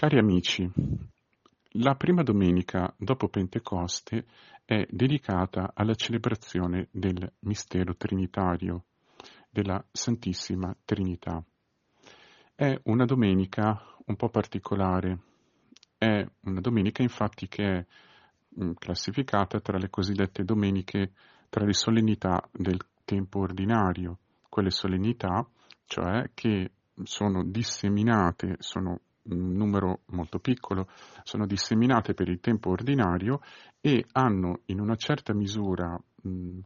Cari amici, la prima domenica dopo Pentecoste è dedicata alla celebrazione del mistero trinitario, della Santissima Trinità. È una domenica un po' particolare, è una domenica infatti che è mm, classificata tra le cosiddette domeniche, tra le solennità del tempo ordinario, quelle solennità cioè che sono disseminate, sono un numero molto piccolo, sono disseminate per il tempo ordinario e hanno in una certa misura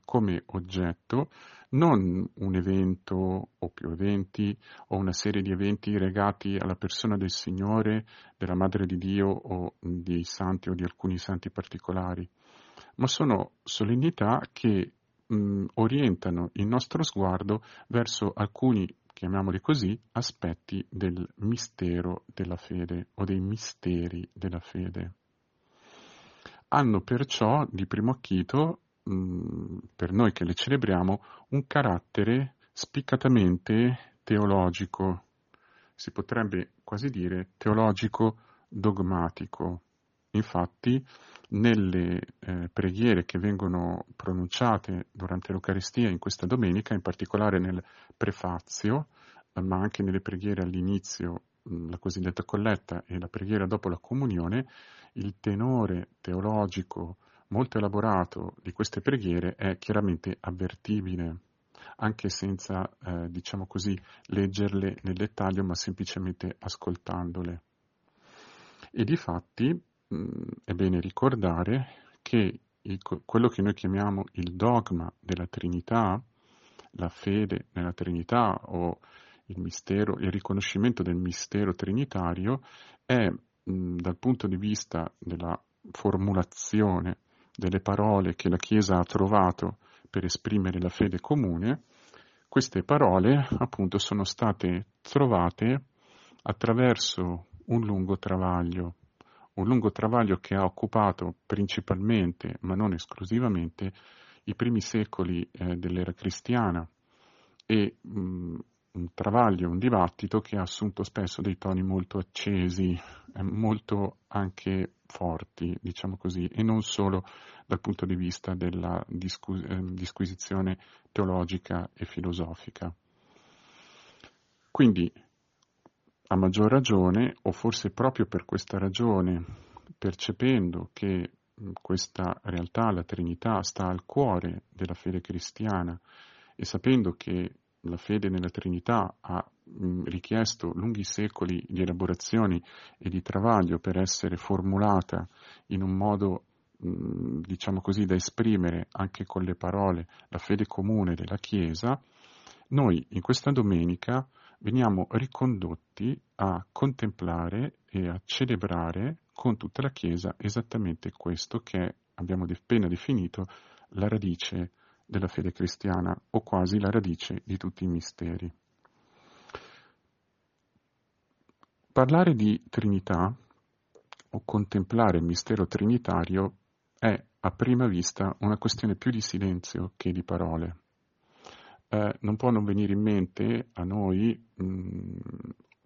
come oggetto non un evento o più eventi o una serie di eventi legati alla persona del Signore, della Madre di Dio o dei santi o di alcuni santi particolari, ma sono solennità che mh, orientano il nostro sguardo verso alcuni chiamiamoli così, aspetti del mistero della fede o dei misteri della fede. Hanno perciò, di primo acchito, mh, per noi che le celebriamo, un carattere spiccatamente teologico, si potrebbe quasi dire teologico dogmatico. Infatti, nelle eh, preghiere che vengono pronunciate durante l'Eucaristia in questa domenica, in particolare nel prefazio, eh, ma anche nelle preghiere all'inizio, mh, la cosiddetta colletta e la preghiera dopo la comunione, il tenore teologico molto elaborato di queste preghiere è chiaramente avvertibile, anche senza, eh, diciamo così, leggerle nel dettaglio, ma semplicemente ascoltandole. E di fatti è bene ricordare che il, quello che noi chiamiamo il dogma della Trinità, la fede nella Trinità o il mistero, il riconoscimento del mistero trinitario è mh, dal punto di vista della formulazione delle parole che la Chiesa ha trovato per esprimere la fede comune, queste parole appunto sono state trovate attraverso un lungo travaglio un lungo travaglio che ha occupato principalmente, ma non esclusivamente, i primi secoli eh, dell'era cristiana e mh, mm, un travaglio, un dibattito che ha assunto spesso dei toni molto accesi, eh, molto anche forti, diciamo così, e non solo dal punto di vista della discu- eh, disquisizione teologica e filosofica. Quindi a maggior ragione, o forse proprio per questa ragione, percependo che questa realtà, la Trinità, sta al cuore della fede cristiana e sapendo che la fede nella Trinità ha richiesto lunghi secoli di elaborazioni e di travaglio per essere formulata in un modo, diciamo così, da esprimere anche con le parole la fede comune della Chiesa, noi in questa domenica veniamo ricondotti a contemplare e a celebrare con tutta la Chiesa esattamente questo che abbiamo appena definito la radice della fede cristiana o quasi la radice di tutti i misteri. Parlare di Trinità o contemplare il mistero trinitario è a prima vista una questione più di silenzio che di parole eh, non può non venire in mente a noi mh, mm,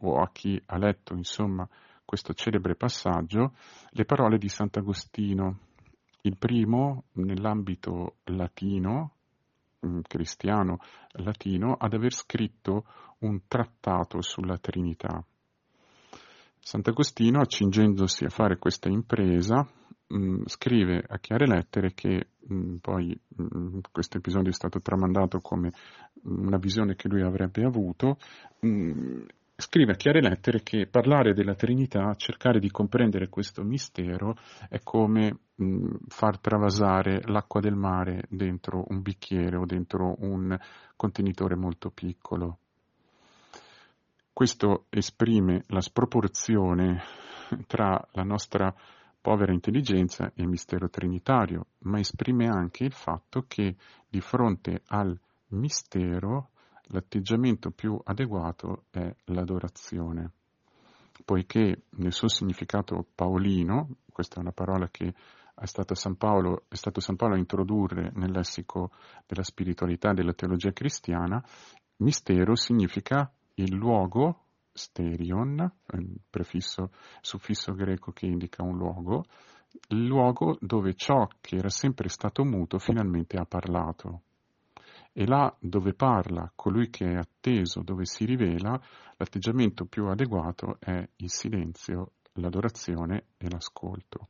o a chi ha letto insomma questo celebre passaggio le parole di Sant'Agostino, il primo nell'ambito latino, mh, mm, cristiano latino, ad aver scritto un trattato sulla Trinità. Sant'Agostino, accingendosi a fare questa impresa, mh, mm, scrive a chiare lettere che mh, mm, poi mh, mm, questo episodio è stato tramandato come una visione che lui avrebbe avuto, scrive a chiare lettere che parlare della Trinità, cercare di comprendere questo mistero, è come far travasare l'acqua del mare dentro un bicchiere o dentro un contenitore molto piccolo. Questo esprime la sproporzione tra la nostra povera intelligenza e mistero trinitario, ma esprime anche il fatto che di fronte al mistero l'atteggiamento più adeguato è l'adorazione, poiché nel suo significato paolino, questa è una parola che è stato San Paolo, è stato San Paolo a introdurre nel lessico della spiritualità e della teologia cristiana, mistero significa il luogo sterion, prefisso, suffisso greco che indica un luogo, il luogo dove ciò che era sempre stato muto finalmente ha parlato. E là dove parla colui che è atteso, dove si rivela, l'atteggiamento più adeguato è il silenzio, l'adorazione e l'ascolto.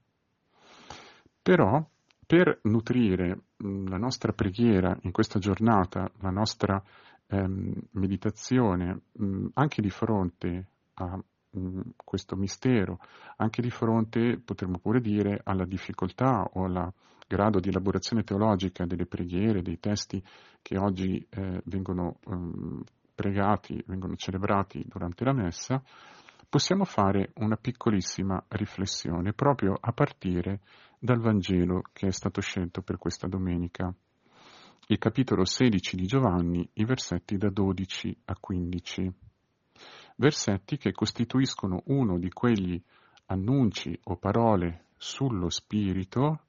Però per nutrire la nostra preghiera in questa giornata, la nostra ehm, meditazione, mh, anche di fronte a mh, questo mistero, anche di fronte, potremmo pure dire, alla difficoltà o al grado di elaborazione teologica delle preghiere, dei testi che oggi eh, vengono um, pregati, vengono celebrati durante la messa, possiamo fare una piccolissima riflessione proprio a partire dal Vangelo che è stato scelto per questa domenica. Il capitolo 16 di Giovanni, i versetti da 12 a 15. Versetti che costituiscono uno di quegli annunci o parole sullo Spirito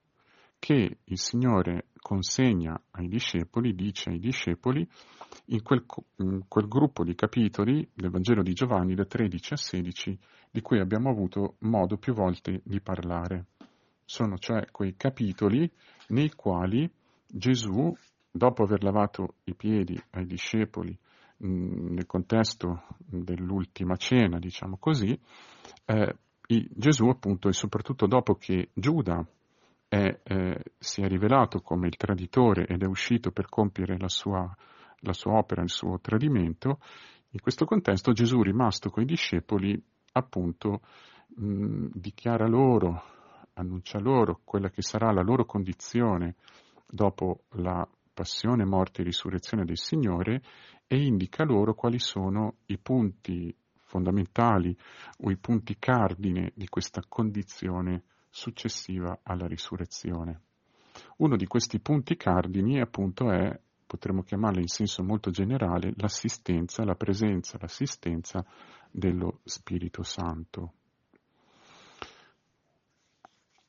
che il Signore consegna ai discepoli, dice ai discepoli, in quel, in quel, gruppo di capitoli del Vangelo di Giovanni da 13 a 16 di cui abbiamo avuto modo più volte di parlare sono cioè quei capitoli nei quali Gesù, dopo aver lavato i piedi ai discepoli nel contesto dell'ultima cena, diciamo così, eh, Gesù appunto e soprattutto dopo che Giuda è, eh, si è rivelato come il traditore ed è uscito per compiere la sua, la sua opera, il suo tradimento, in questo contesto Gesù rimasto con i discepoli appunto mh, dichiara loro annuncia loro quella che sarà la loro condizione dopo la passione, morte e risurrezione del Signore e indica loro quali sono i punti fondamentali o i punti cardine di questa condizione successiva alla risurrezione. Uno di questi punti cardini appunto è, potremmo chiamarla in senso molto generale, l'assistenza, la presenza, l'assistenza dello Spirito Santo.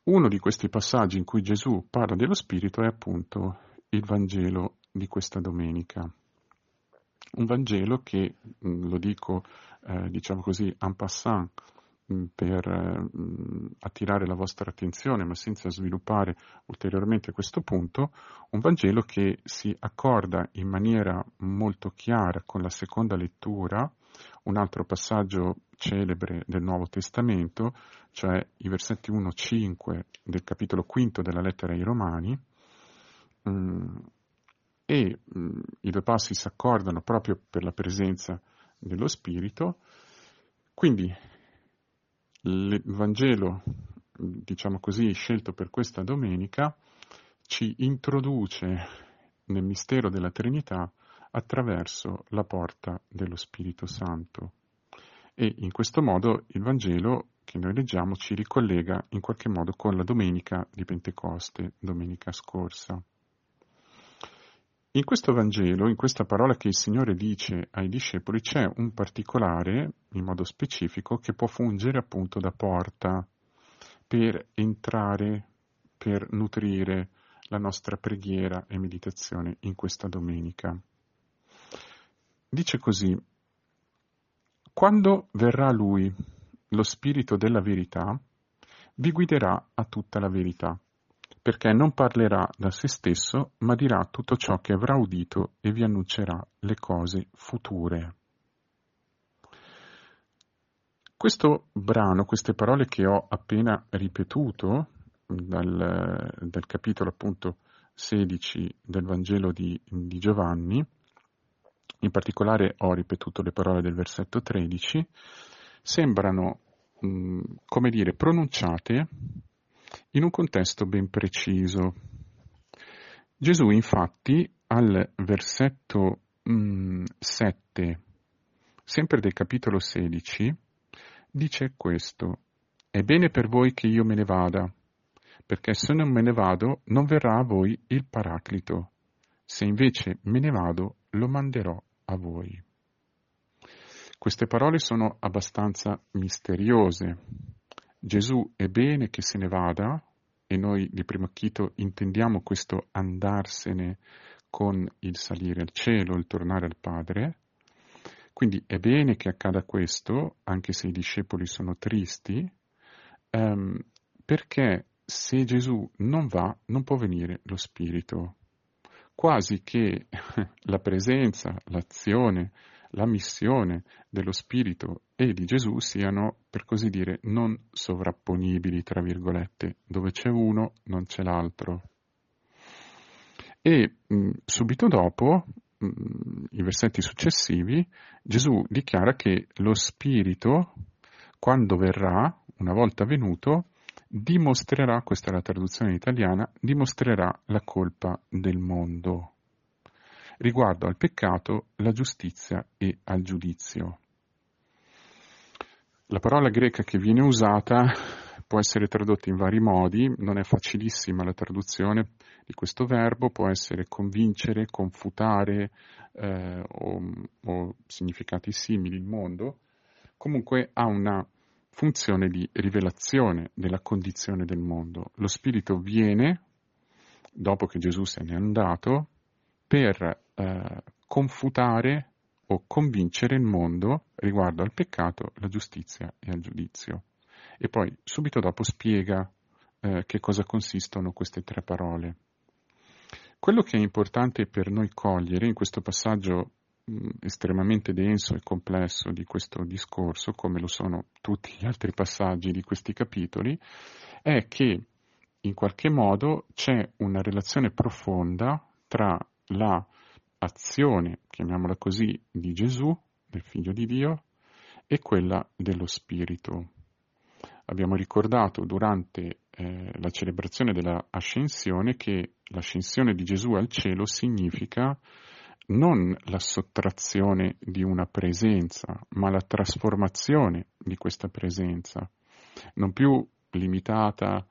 Uno di questi passaggi in cui Gesù parla dello Spirito è appunto il Vangelo di questa domenica. Un Vangelo che, mm, lo dico eh, diciamo così, en passant, mm, per eh, attirare la vostra attenzione, ma senza sviluppare ulteriormente questo punto, un Vangelo che si accorda in maniera molto chiara con la seconda lettura un altro passaggio celebre del Nuovo Testamento, cioè i versetti 1-5 del capitolo quinto della lettera ai Romani, mm, e mm, i due passi si accordano proprio per la presenza dello Spirito. Quindi il Vangelo, diciamo così, scelto per questa domenica, ci introduce nel mistero della Trinità attraverso la porta dello Spirito Santo. E in questo modo il Vangelo che noi leggiamo ci ricollega in qualche modo con la domenica di Pentecoste, domenica scorsa. In questo Vangelo, in questa parola che il Signore dice ai discepoli, c'è un particolare, in modo specifico, che può fungere appunto da porta per entrare, per nutrire la nostra preghiera e meditazione in questa domenica. Dice così, quando verrà Lui, lo Spirito della verità, vi guiderà a tutta la verità, perché non parlerà da se stesso, ma dirà tutto ciò che avrà udito e vi annuncerà le cose future. Questo brano, queste parole che ho appena ripetuto dal, dal capitolo appunto 16 del Vangelo di, di Giovanni, in particolare ho ripetuto le parole del versetto 13, sembrano, mh, come dire, pronunciate in un contesto ben preciso. Gesù infatti al versetto mh, mm, 7, sempre del capitolo 16, dice questo, è bene per voi che io me ne vada, perché se non me ne vado non verrà a voi il Paraclito, se invece me ne vado lo manderò a voi. Queste parole sono abbastanza misteriose. Gesù è bene che se ne vada e noi di primo acchito intendiamo questo andarsene con il salire al cielo, il tornare al Padre. Quindi è bene che accada questo, anche se i discepoli sono tristi, ehm, perché se Gesù non va, non può venire lo Spirito. Quasi che la presenza, l'azione, la missione dello Spirito e di Gesù siano, per così dire, non sovrapponibili, tra virgolette, dove c'è uno non c'è l'altro. E mh, subito dopo, mh, i versetti successivi, Gesù dichiara che lo Spirito, quando verrà, una volta venuto, dimostrerà, questa è la traduzione italiana, dimostrerà la colpa del mondo riguardo al peccato, la giustizia e al giudizio. La parola greca che viene usata può essere tradotta in vari modi, non è facilissima la traduzione di questo verbo, può essere convincere, confutare eh, o, o significati simili il mondo, comunque ha una funzione di rivelazione della condizione del mondo. Lo Spirito viene, dopo che Gesù se n'è andato, per eh, confutare o convincere il mondo riguardo al peccato, la giustizia e al giudizio. E poi subito dopo spiega eh, che cosa consistono queste tre parole. Quello che è importante per noi cogliere in questo passaggio mh, estremamente denso e complesso di questo discorso, come lo sono tutti gli altri passaggi di questi capitoli, è che in qualche modo c'è una relazione profonda tra la azione, chiamiamola così, di Gesù, del Figlio di Dio, e quella dello Spirito. Abbiamo ricordato durante eh, la celebrazione dell'ascensione che l'ascensione di Gesù al cielo significa non la sottrazione di una presenza, ma la trasformazione di questa presenza, non più limitata,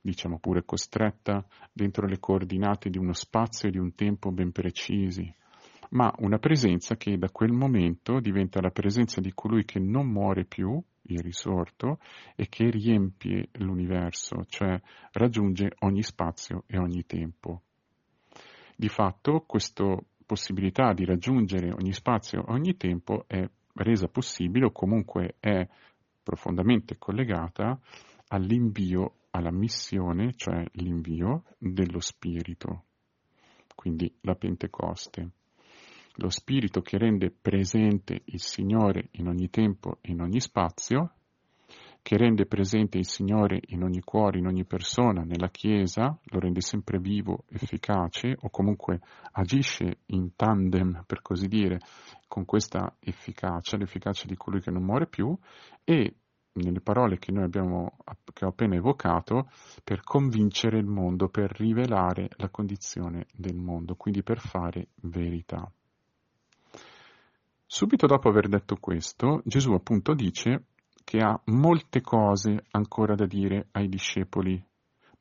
diciamo pure costretta, dentro le coordinate di uno spazio e di un tempo ben precisi, ma una presenza che da quel momento diventa la presenza di colui che non muore più, il risorto, e che riempie l'universo, cioè raggiunge ogni spazio e ogni tempo. Di fatto, questa possibilità di raggiungere ogni spazio e ogni tempo è resa possibile o comunque è profondamente collegata all'invio alla missione, cioè l'invio dello Spirito, quindi la Pentecoste. Lo Spirito che rende presente il Signore in ogni tempo e in ogni spazio, che rende presente il Signore in ogni cuore, in ogni persona, nella Chiesa, lo rende sempre vivo, efficace o comunque agisce in tandem, per così dire, con questa efficacia, l'efficacia di colui che non muore più e nelle parole che abbiamo, che ho appena evocato, per convincere il mondo, per rivelare la condizione del mondo, quindi per fare verità. Subito dopo aver detto questo, Gesù appunto dice che ha molte cose ancora da dire ai discepoli,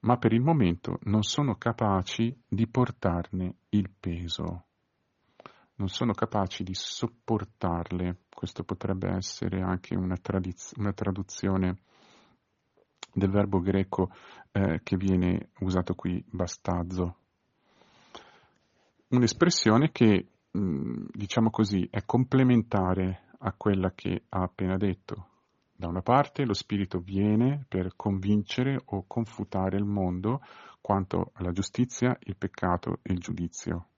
ma per il momento non sono capaci di portarne il peso non sono capaci di sopportarle. Questo potrebbe essere anche una, tradiz- una traduzione del verbo greco eh, che viene usato qui, bastazzo. Un'espressione che, mh, diciamo così, è complementare a quella che ha appena detto. Da una parte lo Spirito viene per convincere o confutare il mondo quanto alla giustizia, il peccato e il giudizio.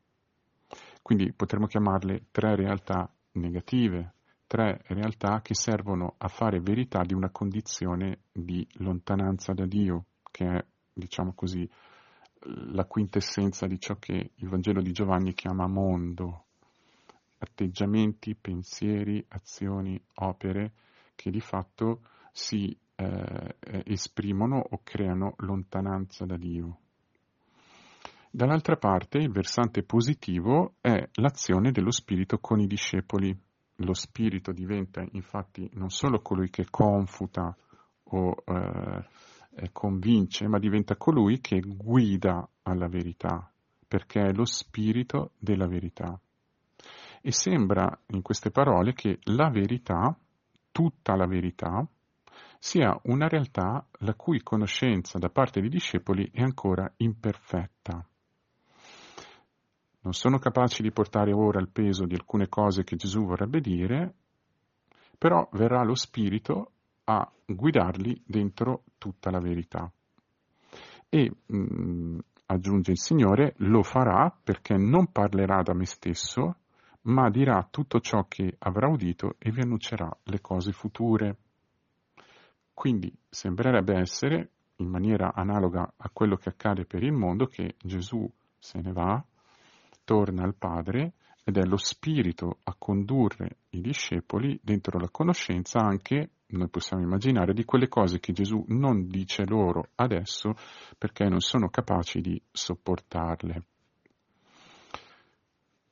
Quindi potremmo chiamarle tre realtà negative, tre realtà che servono a fare verità di una condizione di lontananza da Dio, che è, diciamo così, la quintessenza di ciò che il Vangelo di Giovanni chiama mondo, atteggiamenti, pensieri, azioni, opere che di fatto si eh, esprimono o creano lontananza da Dio. Dall'altra parte il versante positivo è l'azione dello Spirito con i discepoli. Lo Spirito diventa infatti non solo colui che confuta o eh, convince, ma diventa colui che guida alla verità, perché è lo Spirito della verità. E sembra in queste parole che la verità, tutta la verità, sia una realtà la cui conoscenza da parte dei discepoli è ancora imperfetta non sono capaci di portare ora il peso di alcune cose che Gesù vorrebbe dire, però verrà lo Spirito a guidarli dentro tutta la verità. E mh, mm, aggiunge il Signore, lo farà perché non parlerà da me stesso, ma dirà tutto ciò che avrà udito e vi annuncerà le cose future. Quindi sembrerebbe essere, in maniera analoga a quello che accade per il mondo, che Gesù se ne va, torna al Padre ed è lo Spirito a condurre i discepoli dentro la conoscenza anche, noi possiamo immaginare, di quelle cose che Gesù non dice loro adesso perché non sono capaci di sopportarle.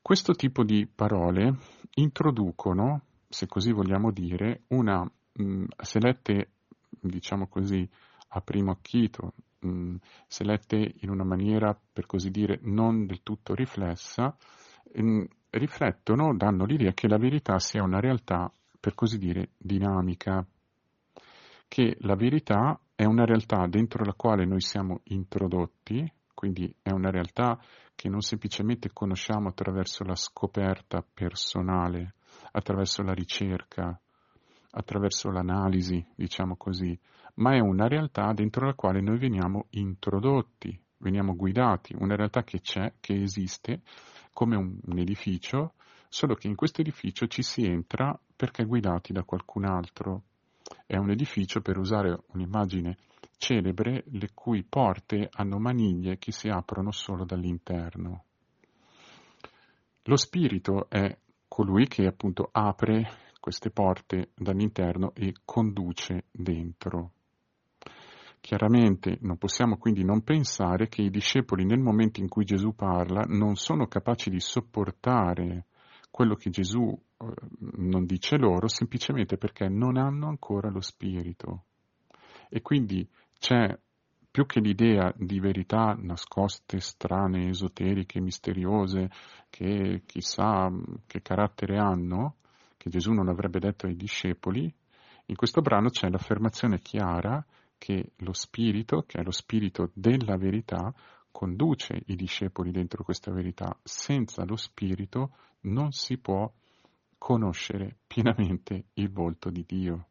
Questo tipo di parole introducono, se così vogliamo dire, una, mh, se lette, diciamo così, a primo acchito, mh, se lette in una maniera, per così dire, non del tutto riflessa, mh, riflettono, danno l'idea che la verità sia una realtà, per così dire, dinamica, che la verità è una realtà dentro la quale noi siamo introdotti, quindi è una realtà che non semplicemente conosciamo attraverso la scoperta personale, attraverso la ricerca, attraverso l'analisi, diciamo così, ma è una realtà dentro la quale noi veniamo introdotti, veniamo guidati, una realtà che c'è, che esiste come un, un edificio, solo che in questo edificio ci si entra perché guidati da qualcun altro. È un edificio, per usare un'immagine celebre le cui porte hanno maniglie che si aprono solo dall'interno. Lo spirito è colui che appunto apre queste porte dall'interno e conduce dentro. Chiaramente non possiamo quindi non pensare che i discepoli nel momento in cui Gesù parla non sono capaci di sopportare quello che Gesù eh, non dice loro semplicemente perché non hanno ancora lo spirito. E quindi c'è più che l'idea di verità nascoste, strane, esoteriche, misteriose, che chissà che carattere hanno, che Gesù non avrebbe detto ai discepoli, in questo brano c'è l'affermazione chiara che lo spirito, che è lo spirito della verità, conduce i discepoli dentro questa verità. Senza lo spirito non si può conoscere pienamente il volto di Dio.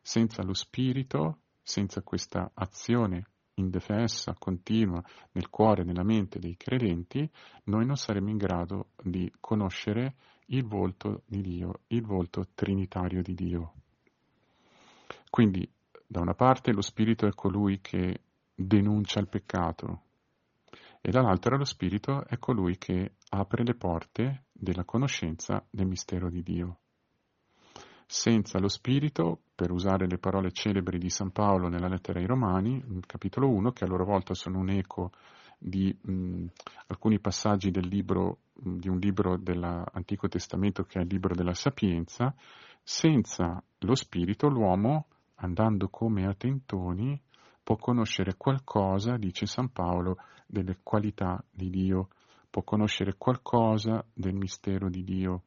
Senza lo spirito senza questa azione indefessa, continua nel cuore e nella mente dei credenti, noi non saremo in grado di conoscere il volto di Dio, il volto trinitario di Dio. Quindi, da una parte lo Spirito è colui che denuncia il peccato e dall'altra lo Spirito è colui che apre le porte della conoscenza del mistero di Dio. Senza lo Spirito, per usare le parole celebri di San Paolo nella lettera ai Romani, capitolo 1, che a loro volta sono un eco di mh, alcuni passaggi del libro, mh, di un libro dell'Antico Testamento che è il libro della Sapienza, senza lo Spirito l'uomo, andando come a tentoni, può conoscere qualcosa, dice San Paolo, delle qualità di Dio, può conoscere qualcosa del mistero di Dio.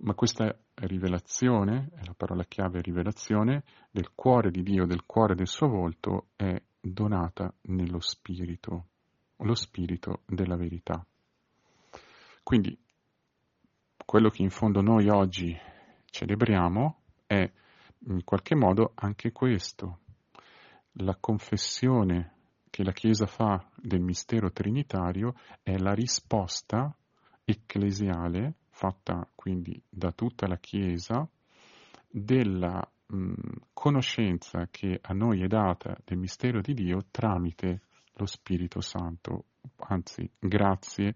Ma questa rivelazione, è la parola chiave rivelazione, del cuore di Dio, del cuore del suo volto, è donata nello Spirito, lo Spirito della verità. Quindi quello che in fondo noi oggi celebriamo è in qualche modo anche questo, la confessione che la Chiesa fa del mistero trinitario è la risposta ecclesiale fatta quindi da tutta la Chiesa, della mh, conoscenza che a noi è data del mistero di Dio tramite lo Spirito Santo, anzi grazie,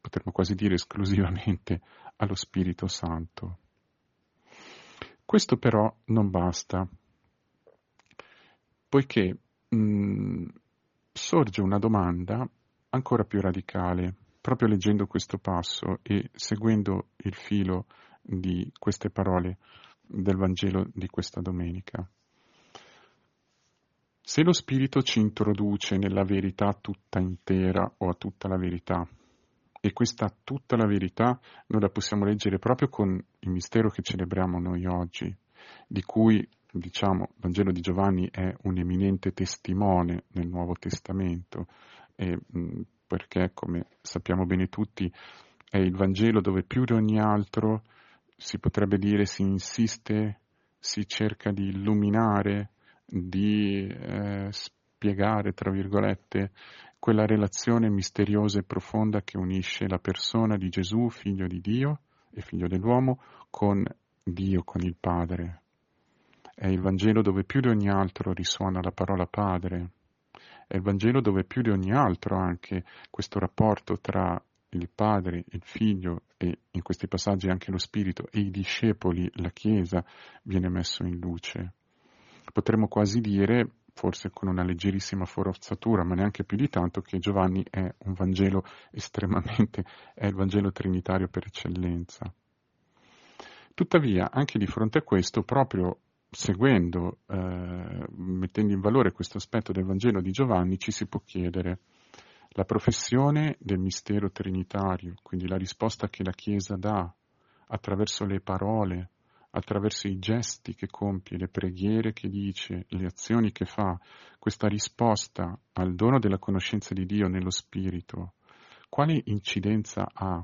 potremmo quasi dire esclusivamente allo Spirito Santo. Questo però non basta, poiché mh, sorge una domanda ancora più radicale proprio leggendo questo passo e seguendo il filo di queste parole del Vangelo di questa domenica. Se lo Spirito ci introduce nella verità tutta intera o a tutta la verità, e questa tutta la verità noi la possiamo leggere proprio con il mistero che celebriamo noi oggi, di cui diciamo il Vangelo di Giovanni è un eminente testimone nel Nuovo Testamento, e, perché, come sappiamo bene tutti, è il Vangelo dove più di ogni altro si potrebbe dire si insiste, si cerca di illuminare, di eh, spiegare, tra virgolette, quella relazione misteriosa e profonda che unisce la persona di Gesù, figlio di Dio e figlio dell'uomo, con Dio, con il Padre. È il Vangelo dove più di ogni altro risuona la parola Padre. È il Vangelo dove più di ogni altro anche questo rapporto tra il Padre, il Figlio e in questi passaggi anche lo Spirito e i discepoli, la Chiesa, viene messo in luce. Potremmo quasi dire, forse con una leggerissima forzatura, ma neanche più di tanto, che Giovanni è un Vangelo estremamente, è il Vangelo trinitario per eccellenza. Tuttavia, anche di fronte a questo, proprio seguendo, eh, mettendo in valore questo aspetto del Vangelo di Giovanni, ci si può chiedere la professione del mistero trinitario, quindi la risposta che la Chiesa dà attraverso le parole, attraverso i gesti che compie, le preghiere che dice, le azioni che fa, questa risposta al dono della conoscenza di Dio nello Spirito, quale incidenza ha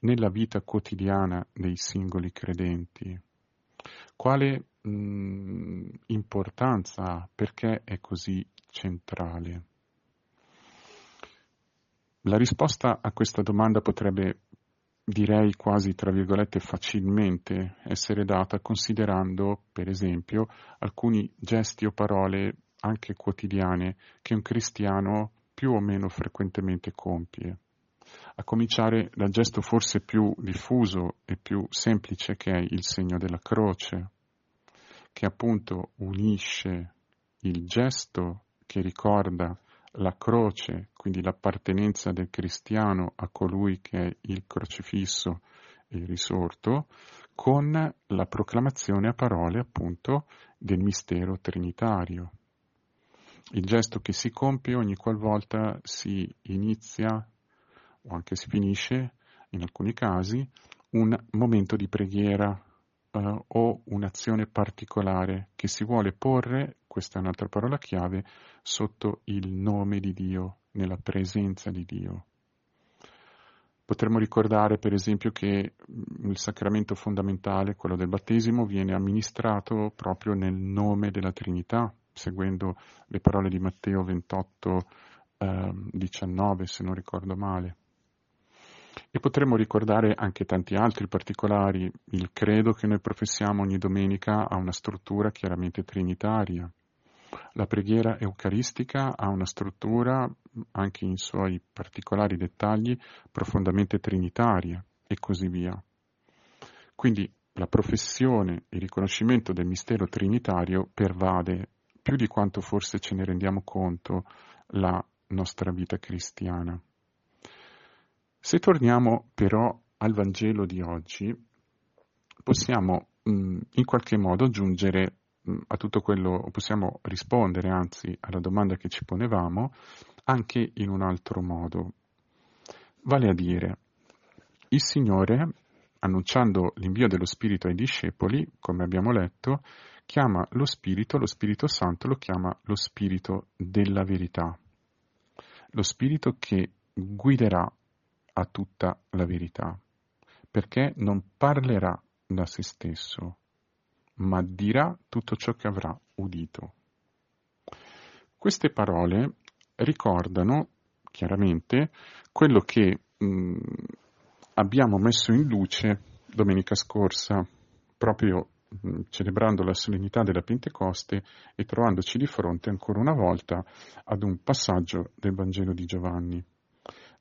nella vita quotidiana dei singoli credenti? Quale mh, importanza ha? Perché è così centrale? La risposta a questa domanda potrebbe, direi quasi tra virgolette, facilmente essere data considerando, per esempio, alcuni gesti o parole anche quotidiane che un cristiano più o meno frequentemente compie. A cominciare dal gesto forse più diffuso e più semplice che è il segno della croce, che appunto unisce il gesto che ricorda la croce, quindi l'appartenenza del cristiano a colui che è il crocifisso e il risorto, con la proclamazione a parole appunto del mistero trinitario. Il gesto che si compie ogni qualvolta si inizia o anche si finisce, in alcuni casi, un momento di preghiera eh, o un'azione particolare che si vuole porre, questa è un'altra parola chiave, sotto il nome di Dio, nella presenza di Dio. Potremmo ricordare per esempio che mm, il sacramento fondamentale, quello del battesimo, viene amministrato proprio nel nome della Trinità, seguendo le parole di Matteo 28, eh, 19, se non ricordo male. E potremmo ricordare anche tanti altri particolari. Il credo che noi professiamo ogni domenica ha una struttura chiaramente trinitaria. La preghiera eucaristica ha una struttura, anche in suoi particolari dettagli, profondamente trinitaria e così via. Quindi la professione il riconoscimento del mistero trinitario pervade più di quanto forse ce ne rendiamo conto la nostra vita cristiana. Se torniamo però al Vangelo di oggi, possiamo mm, in qualche modo giungere mh, mm, a tutto quello, possiamo rispondere anzi alla domanda che ci ponevamo anche in un altro modo. Vale a dire, il Signore, annunciando l'invio dello Spirito ai discepoli, come abbiamo letto, chiama lo Spirito, lo Spirito Santo lo chiama lo Spirito della verità, lo Spirito che guiderà a tutta la verità, perché non parlerà da se stesso, ma dirà tutto ciò che avrà udito. Queste parole ricordano chiaramente quello che mh, abbiamo messo in luce domenica scorsa, proprio mh, celebrando la solennità della Pentecoste e trovandoci di fronte ancora una volta ad un passaggio del Vangelo di Giovanni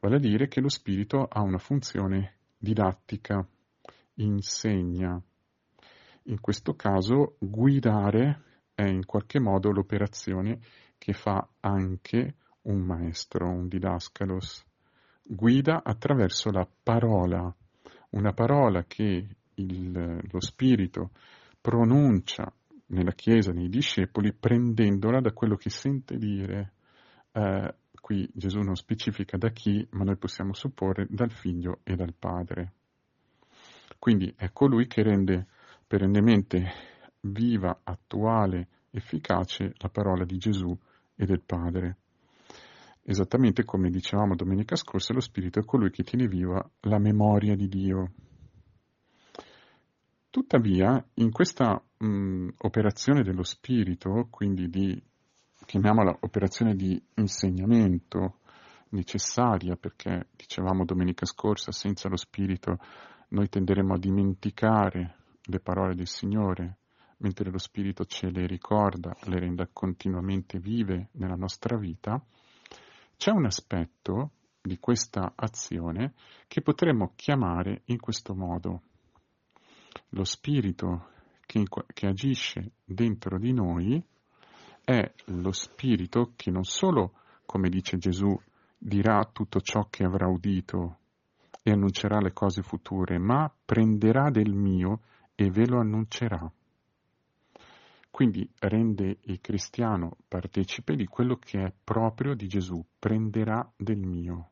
vale a dire che lo spirito ha una funzione didattica, insegna. In questo caso guidare è in qualche modo l'operazione che fa anche un maestro, un didascalos. Guida attraverso la parola, una parola che il, lo spirito pronuncia nella Chiesa, nei discepoli, prendendola da quello che sente dire eh, qui Gesù non specifica da chi, ma noi possiamo supporre dal figlio e dal padre. Quindi è colui che rende perennemente viva, attuale, efficace la parola di Gesù e del Padre. Esattamente come dicevamo domenica scorsa, lo Spirito è colui che tiene viva la memoria di Dio. Tuttavia, in questa mh, operazione dello Spirito, quindi di, chiamiamola operazione di insegnamento, necessaria perché, dicevamo domenica scorsa, senza lo Spirito noi tenderemo a dimenticare le parole del Signore, mentre lo Spirito ce le ricorda, le renda continuamente vive nella nostra vita, c'è un aspetto di questa azione che potremmo chiamare in questo modo. Lo Spirito che, che agisce dentro di noi è lo Spirito che non solo, come dice Gesù, dirà tutto ciò che avrà udito e annuncerà le cose future, ma prenderà del mio e ve lo annuncerà. Quindi rende il cristiano partecipe di quello che è proprio di Gesù, prenderà del mio.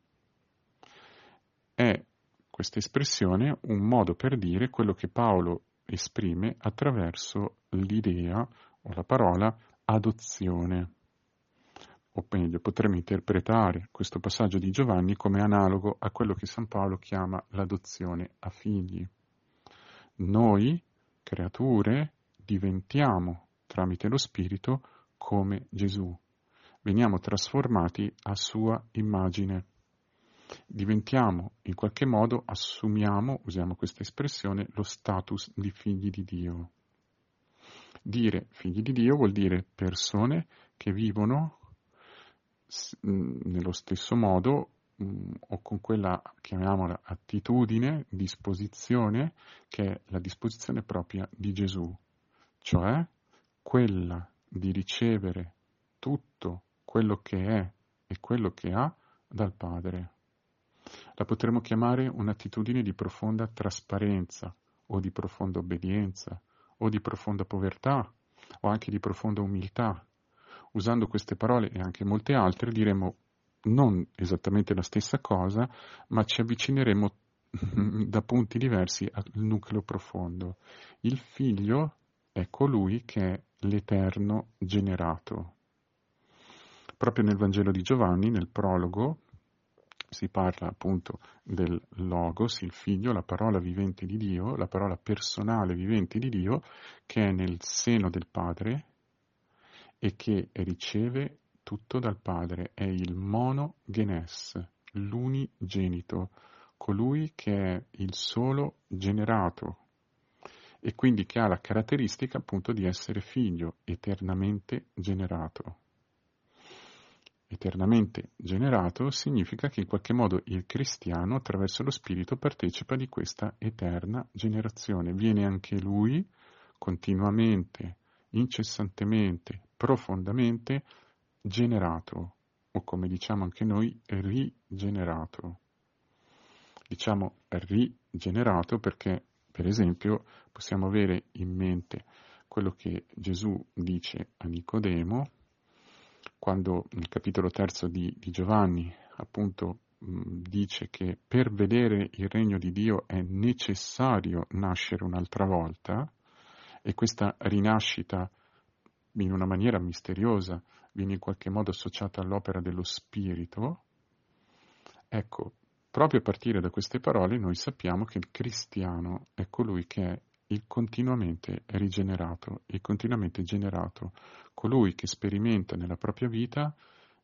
È questa espressione un modo per dire quello che Paolo esprime attraverso l'idea o la parola adozione o meglio potremmo interpretare questo passaggio di Giovanni come analogo a quello che San Paolo chiama l'adozione a figli. Noi, creature, diventiamo tramite lo Spirito come Gesù. Veniamo trasformati a sua immagine. Diventiamo, in qualche modo, assumiamo, usiamo questa espressione, lo status di figli di Dio. Dire figli di Dio vuol dire persone che vivono nello stesso modo o con quella, chiamiamola, attitudine, disposizione, che è la disposizione propria di Gesù, cioè quella di ricevere tutto quello che è e quello che ha dal Padre. La potremmo chiamare un'attitudine di profonda trasparenza o di profonda obbedienza o di profonda povertà o anche di profonda umiltà usando queste parole e anche molte altre diremo non esattamente la stessa cosa, ma ci avvicineremo da punti diversi al nucleo profondo. Il figlio è colui che è l'eterno generato. Proprio nel Vangelo di Giovanni, nel prologo, si parla appunto del Logos, il figlio, la parola vivente di Dio, la parola personale vivente di Dio, che è nel seno del Padre e che riceve tutto dal Padre, è il monogenes, l'unigenito, colui che è il solo generato e quindi che ha la caratteristica appunto di essere figlio eternamente generato. Eternamente generato significa che in qualche modo il cristiano attraverso lo Spirito partecipa di questa eterna generazione, viene anche lui continuamente, incessantemente, profondamente generato, o come diciamo anche noi, rigenerato. Diciamo rigenerato perché, per esempio, possiamo avere in mente quello che Gesù dice a Nicodemo, quando nel capitolo terzo di, di Giovanni appunto mh, dice che per vedere il regno di Dio è necessario nascere un'altra volta e questa rinascita in una maniera misteriosa viene in qualche modo associata all'opera dello Spirito, ecco, proprio a partire da queste parole noi sappiamo che il cristiano è colui che è il continuamente rigenerato, il continuamente generato, colui che sperimenta nella propria vita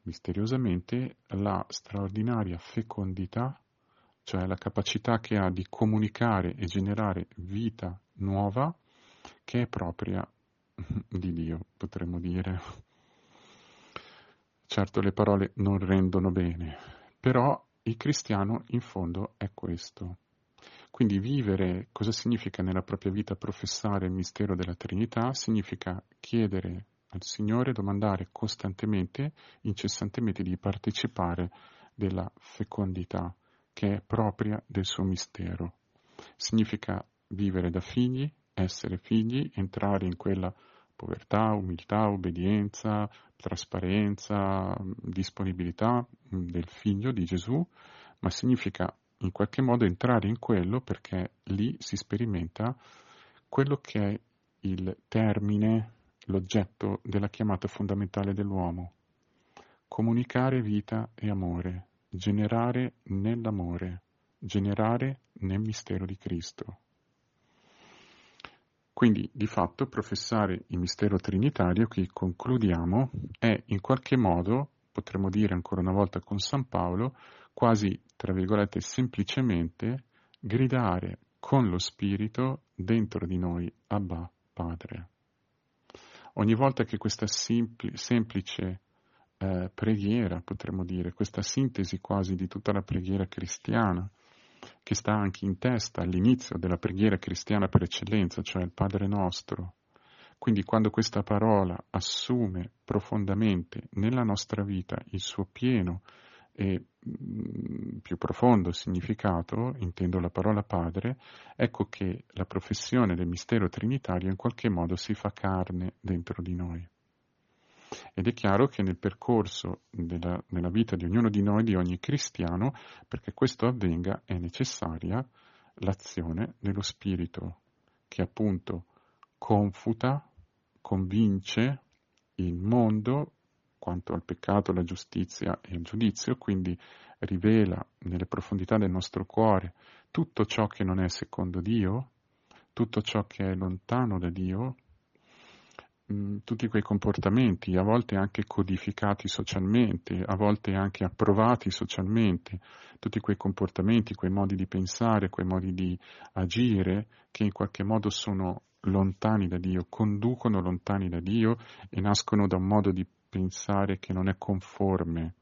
misteriosamente la straordinaria fecondità, cioè la capacità che ha di comunicare e generare vita nuova che è propria di Dio, potremmo dire. Certo le parole non rendono bene, però il cristiano in fondo è questo. Quindi vivere cosa significa nella propria vita professare il mistero della Trinità? Significa chiedere al Signore, domandare costantemente, incessantemente di partecipare della fecondità che è propria del suo mistero. Significa vivere da figli, essere figli, entrare in quella povertà, umiltà, obbedienza, trasparenza, disponibilità del figlio di Gesù, ma significa in qualche modo entrare in quello perché lì si sperimenta quello che è il termine, l'oggetto della chiamata fondamentale dell'uomo, comunicare vita e amore, generare nell'amore, generare nel mistero di Cristo. Quindi di fatto professare il mistero trinitario, qui concludiamo, è in qualche modo, potremmo dire ancora una volta con San Paolo, quasi, tra virgolette, semplicemente gridare con lo Spirito dentro di noi, Abba, Padre. Ogni volta che questa simpli, semplice eh, preghiera, potremmo dire, questa sintesi quasi di tutta la preghiera cristiana, che sta anche in testa all'inizio della preghiera cristiana per eccellenza, cioè il Padre nostro. Quindi quando questa parola assume profondamente nella nostra vita il suo pieno e mm, più profondo significato, intendo la parola Padre, ecco che la professione del mistero trinitario in qualche modo si fa carne dentro di noi. Ed è chiaro che nel percorso della, nella vita di ognuno di noi, di ogni cristiano, perché questo avvenga è necessaria l'azione dello Spirito, che appunto confuta, convince il mondo quanto al peccato, alla giustizia e al giudizio, quindi rivela nelle profondità del nostro cuore tutto ciò che non è secondo Dio, tutto ciò che è lontano da Dio, Tutti quei comportamenti, a volte anche codificati socialmente, a volte anche approvati socialmente, tutti quei comportamenti, quei modi di pensare, quei modi di agire che in qualche modo sono lontani da Dio, conducono lontani da Dio e nascono da un modo di pensare che non è conforme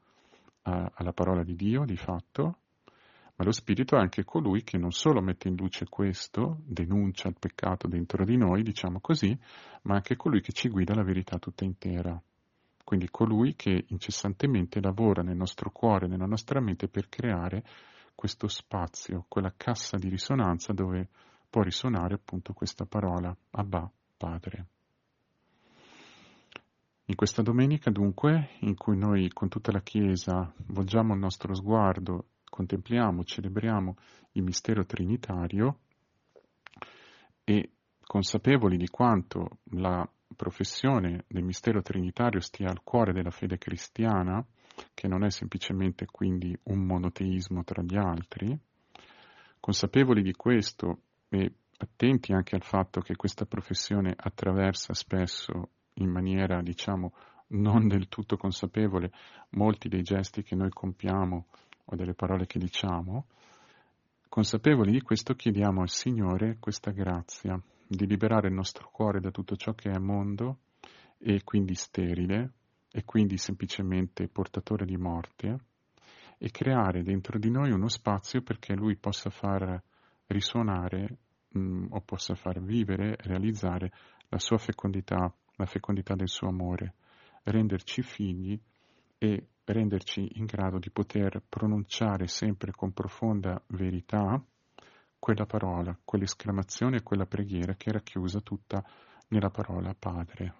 a, alla parola di Dio di fatto, ma lo Spirito è anche colui che non solo mette in luce questo, denuncia il peccato dentro di noi, diciamo così, ma anche colui che ci guida la verità tutta intera. Quindi colui che incessantemente lavora nel nostro cuore, nella nostra mente per creare questo spazio, quella cassa di risonanza dove può risuonare appunto questa parola, Abba, Padre. In questa domenica dunque, in cui noi con tutta la Chiesa volgiamo il nostro sguardo contempliamo, celebriamo il mistero trinitario e consapevoli di quanto la professione del mistero trinitario stia al cuore della fede cristiana, che non è semplicemente quindi un monoteismo tra gli altri, consapevoli di questo e attenti anche al fatto che questa professione attraversa spesso in maniera, diciamo, non del tutto consapevole molti dei gesti che noi compiamo o delle parole che diciamo, consapevoli di questo chiediamo al Signore questa grazia di liberare il nostro cuore da tutto ciò che è mondo e quindi sterile e quindi semplicemente portatore di morte e creare dentro di noi uno spazio perché Lui possa far risuonare mh, mm, o possa far vivere, realizzare la sua fecondità, la fecondità del suo amore, renderci figli e renderci in grado di poter pronunciare sempre con profonda verità quella parola, quell'esclamazione e quella preghiera che era chiusa tutta nella parola Padre.